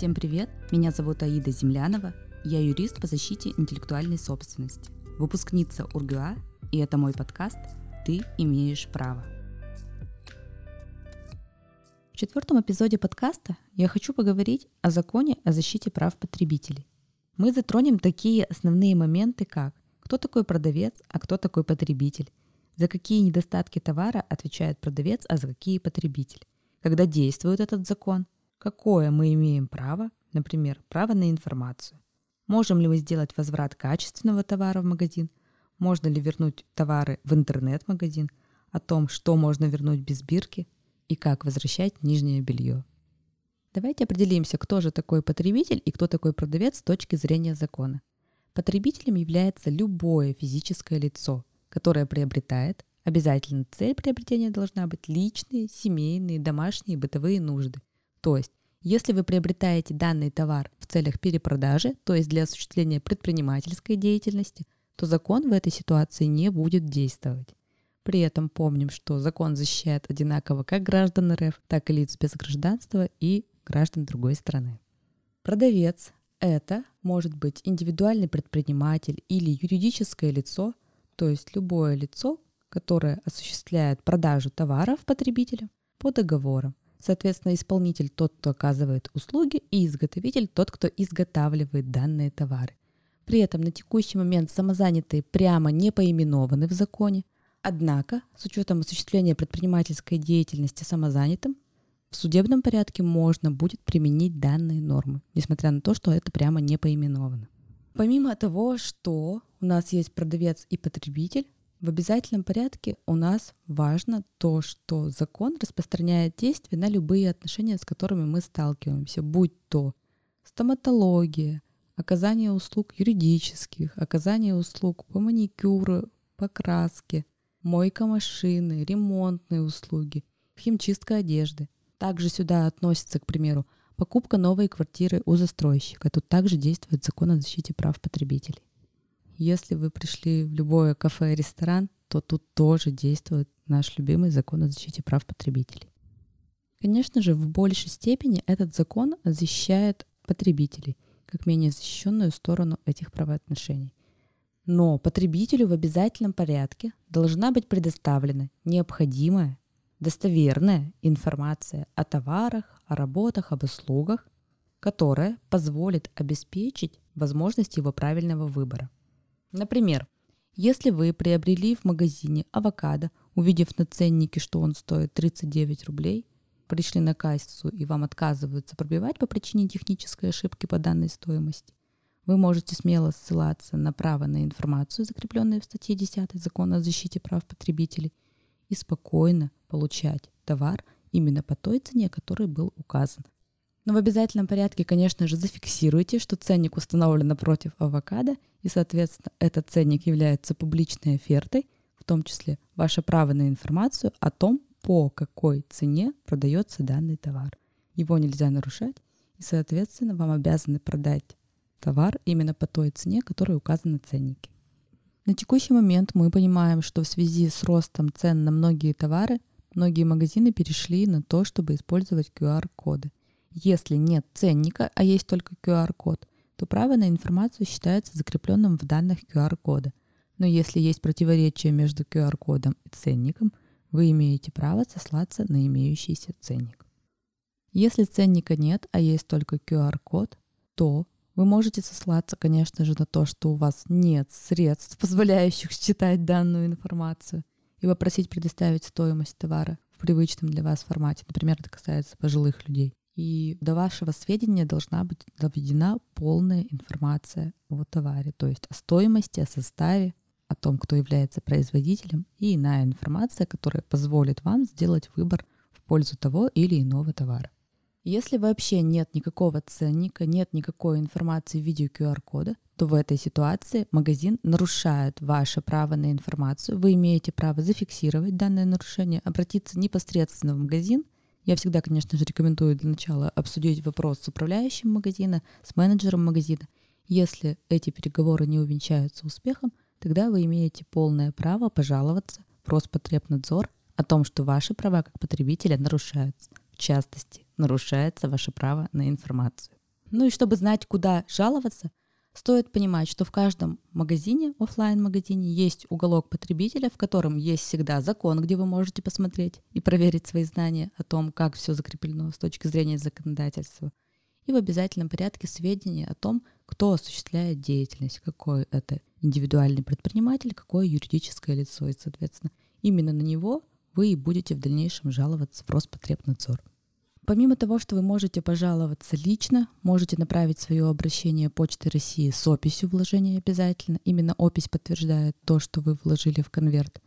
Всем привет! Меня зовут Аида Землянова. Я юрист по защите интеллектуальной собственности, выпускница УрГУА, и это мой подкаст «Ты имеешь право». В четвертом эпизоде подкаста я хочу поговорить о законе о защите прав потребителей. Мы затронем такие основные моменты, как кто такой продавец, а кто такой потребитель, за какие недостатки товара отвечает продавец, а за какие потребитель, когда действует этот закон – Какое мы имеем право, например, право на информацию? Можем ли мы сделать возврат качественного товара в магазин? Можно ли вернуть товары в интернет-магазин? О том, что можно вернуть без бирки и как возвращать нижнее белье. Давайте определимся, кто же такой потребитель и кто такой продавец с точки зрения закона. Потребителем является любое физическое лицо, которое приобретает, обязательно цель приобретения должна быть личные, семейные, домашние, бытовые нужды, то есть, если вы приобретаете данный товар в целях перепродажи, то есть для осуществления предпринимательской деятельности, то закон в этой ситуации не будет действовать. При этом помним, что закон защищает одинаково как граждан РФ, так и лиц без гражданства и граждан другой страны. Продавец – это может быть индивидуальный предприниматель или юридическое лицо, то есть любое лицо, которое осуществляет продажу товаров потребителям по договорам, Соответственно, исполнитель тот, кто оказывает услуги, и изготовитель тот, кто изготавливает данные товары. При этом на текущий момент самозанятые прямо не поименованы в законе, однако с учетом осуществления предпринимательской деятельности самозанятым в судебном порядке можно будет применить данные нормы, несмотря на то, что это прямо не поименовано. Помимо того, что у нас есть продавец и потребитель, в обязательном порядке у нас важно то, что закон распространяет действие на любые отношения, с которыми мы сталкиваемся, будь то стоматология, оказание услуг юридических, оказание услуг по маникюру, покраске, мойка машины, ремонтные услуги, химчистка одежды. Также сюда относится, к примеру, покупка новой квартиры у застройщика. Тут также действует закон о защите прав потребителей. Если вы пришли в любое кафе, ресторан, то тут тоже действует наш любимый закон о защите прав потребителей. Конечно же, в большей степени этот закон защищает потребителей, как менее защищенную сторону этих правоотношений. Но потребителю в обязательном порядке должна быть предоставлена необходимая, достоверная информация о товарах, о работах, об услугах, которая позволит обеспечить возможность его правильного выбора. Например, если вы приобрели в магазине авокадо, увидев на ценнике, что он стоит 39 рублей, пришли на кассу и вам отказываются пробивать по причине технической ошибки по данной стоимости, вы можете смело ссылаться на право на информацию, закрепленную в статье 10 Закона о защите прав потребителей, и спокойно получать товар именно по той цене, который был указан но в обязательном порядке, конечно же, зафиксируйте, что ценник установлен напротив авокадо, и, соответственно, этот ценник является публичной офертой, в том числе ваше право на информацию о том, по какой цене продается данный товар. Его нельзя нарушать, и, соответственно, вам обязаны продать товар именно по той цене, которая указана в ценнике. На текущий момент мы понимаем, что в связи с ростом цен на многие товары, многие магазины перешли на то, чтобы использовать QR-коды. Если нет ценника, а есть только QR-код, то право на информацию считается закрепленным в данных QR-кода. Но если есть противоречие между QR-кодом и ценником, вы имеете право сослаться на имеющийся ценник. Если ценника нет, а есть только QR-код, то вы можете сослаться, конечно же, на то, что у вас нет средств, позволяющих считать данную информацию, и попросить предоставить стоимость товара в привычном для вас формате. Например, это касается пожилых людей. И до вашего сведения должна быть доведена полная информация о товаре, то есть о стоимости, о составе, о том, кто является производителем, и иная информация, которая позволит вам сделать выбор в пользу того или иного товара. Если вообще нет никакого ценника, нет никакой информации в виде QR-кода, то в этой ситуации магазин нарушает ваше право на информацию. Вы имеете право зафиксировать данное нарушение, обратиться непосредственно в магазин – я всегда, конечно же, рекомендую для начала обсудить вопрос с управляющим магазина, с менеджером магазина. Если эти переговоры не увенчаются успехом, тогда вы имеете полное право пожаловаться в Роспотребнадзор о том, что ваши права как потребителя нарушаются. В частности, нарушается ваше право на информацию. Ну и чтобы знать, куда жаловаться, стоит понимать, что в каждом магазине, офлайн магазине есть уголок потребителя, в котором есть всегда закон, где вы можете посмотреть и проверить свои знания о том, как все закреплено с точки зрения законодательства. И в обязательном порядке сведения о том, кто осуществляет деятельность, какой это индивидуальный предприниматель, какое юридическое лицо. И, соответственно, именно на него вы и будете в дальнейшем жаловаться в Роспотребнадзор. Помимо того, что вы можете пожаловаться лично, можете направить свое обращение Почты России с описью вложения обязательно. Именно опись подтверждает то, что вы вложили в конверт.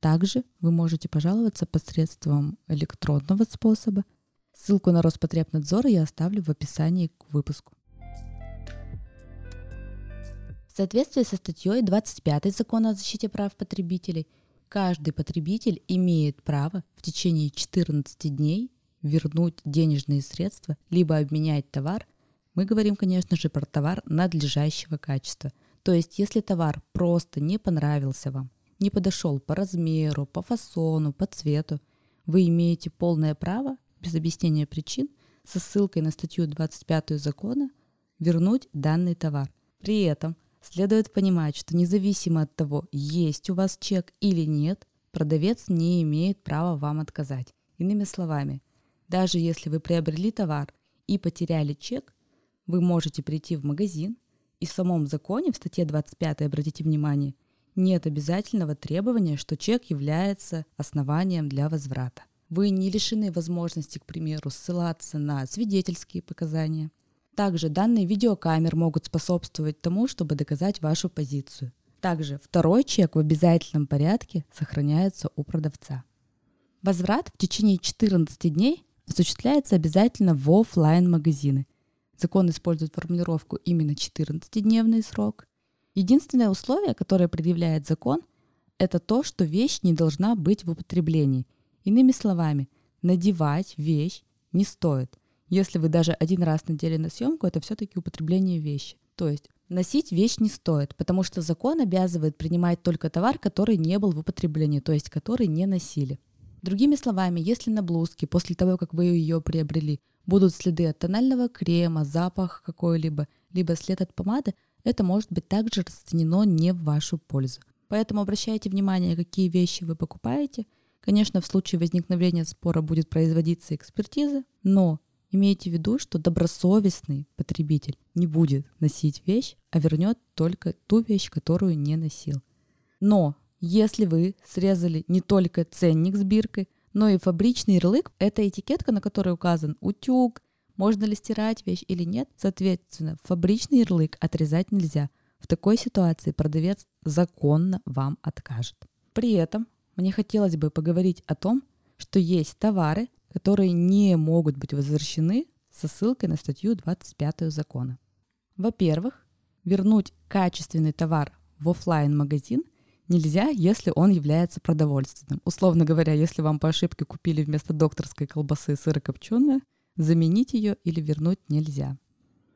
Также вы можете пожаловаться посредством электронного способа. Ссылку на Роспотребнадзор я оставлю в описании к выпуску. В соответствии со статьей 25 Закона о защите прав потребителей, каждый потребитель имеет право в течение 14 дней вернуть денежные средства, либо обменять товар, мы говорим, конечно же, про товар надлежащего качества. То есть, если товар просто не понравился вам, не подошел по размеру, по фасону, по цвету, вы имеете полное право, без объяснения причин, со ссылкой на статью 25 закона, вернуть данный товар. При этом следует понимать, что независимо от того, есть у вас чек или нет, продавец не имеет права вам отказать. Иными словами, даже если вы приобрели товар и потеряли чек, вы можете прийти в магазин, и в самом законе, в статье 25, обратите внимание, нет обязательного требования, что чек является основанием для возврата. Вы не лишены возможности, к примеру, ссылаться на свидетельские показания. Также данные видеокамер могут способствовать тому, чтобы доказать вашу позицию. Также второй чек в обязательном порядке сохраняется у продавца. Возврат в течение 14 дней осуществляется обязательно в офлайн магазины Закон использует формулировку именно 14-дневный срок. Единственное условие, которое предъявляет закон, это то, что вещь не должна быть в употреблении. Иными словами, надевать вещь не стоит. Если вы даже один раз надели на съемку, это все-таки употребление вещи. То есть носить вещь не стоит, потому что закон обязывает принимать только товар, который не был в употреблении, то есть который не носили. Другими словами, если на блузке после того, как вы ее приобрели, будут следы от тонального крема, запах какой-либо, либо след от помады, это может быть также расценено не в вашу пользу. Поэтому обращайте внимание, какие вещи вы покупаете. Конечно, в случае возникновения спора будет производиться экспертиза, но имейте в виду, что добросовестный потребитель не будет носить вещь, а вернет только ту вещь, которую не носил. Но если вы срезали не только ценник с биркой, но и фабричный ярлык – это этикетка, на которой указан утюг, можно ли стирать вещь или нет. Соответственно, фабричный ярлык отрезать нельзя. В такой ситуации продавец законно вам откажет. При этом мне хотелось бы поговорить о том, что есть товары, которые не могут быть возвращены со ссылкой на статью 25 закона. Во-первых, вернуть качественный товар в офлайн магазин нельзя, если он является продовольственным. Условно говоря, если вам по ошибке купили вместо докторской колбасы сырокопченое, заменить ее или вернуть нельзя.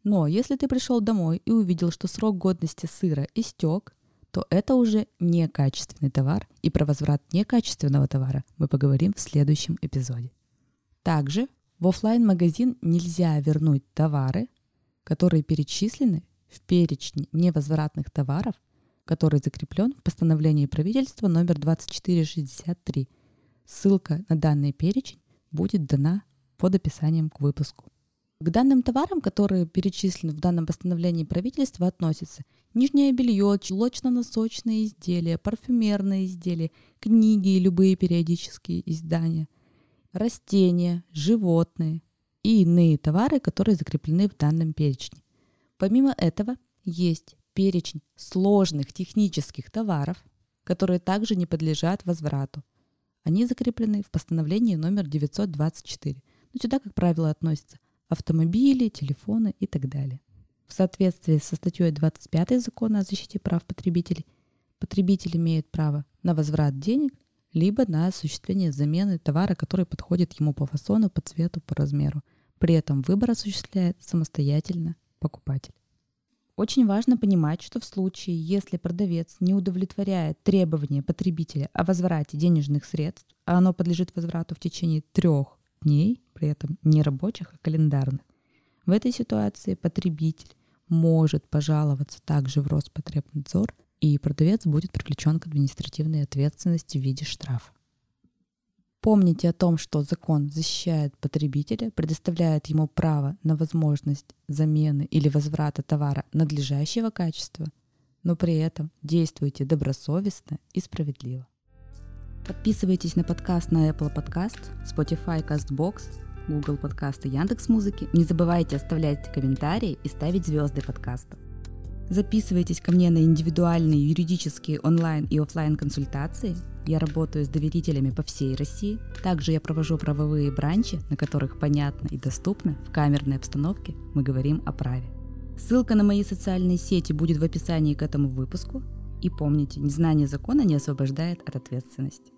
Но если ты пришел домой и увидел, что срок годности сыра истек, то это уже некачественный товар, и про возврат некачественного товара мы поговорим в следующем эпизоде. Также в офлайн магазин нельзя вернуть товары, которые перечислены в перечне невозвратных товаров который закреплен в постановлении правительства номер 2463. Ссылка на данный перечень будет дана под описанием к выпуску. К данным товарам, которые перечислены в данном постановлении правительства, относятся нижнее белье, чулочно-носочные изделия, парфюмерные изделия, книги и любые периодические издания, растения, животные и иные товары, которые закреплены в данном перечне. Помимо этого, есть перечень сложных технических товаров, которые также не подлежат возврату. Они закреплены в постановлении номер 924. Но сюда, как правило, относятся автомобили, телефоны и так далее. В соответствии со статьей 25 Закона о защите прав потребителей, потребитель имеет право на возврат денег либо на осуществление замены товара, который подходит ему по фасону, по цвету, по размеру. При этом выбор осуществляет самостоятельно покупатель. Очень важно понимать, что в случае, если продавец не удовлетворяет требования потребителя о возврате денежных средств, а оно подлежит возврату в течение трех дней, при этом не рабочих, а календарных, В этой ситуации потребитель может пожаловаться также в Роспотребнадзор, и продавец будет привлечен к административной ответственности в виде штрафа. Помните о том, что закон защищает потребителя, предоставляет ему право на возможность замены или возврата товара надлежащего качества, но при этом действуйте добросовестно и справедливо. Подписывайтесь на подкаст на Apple Podcast, Spotify, CastBox, Google Подкасты, Яндекс Музыки. Не забывайте оставлять комментарии и ставить звезды подкаста. Записывайтесь ко мне на индивидуальные юридические онлайн и офлайн консультации. Я работаю с доверителями по всей России. Также я провожу правовые бранчи, на которых понятно и доступно в камерной обстановке мы говорим о праве. Ссылка на мои социальные сети будет в описании к этому выпуску. И помните, незнание закона не освобождает от ответственности.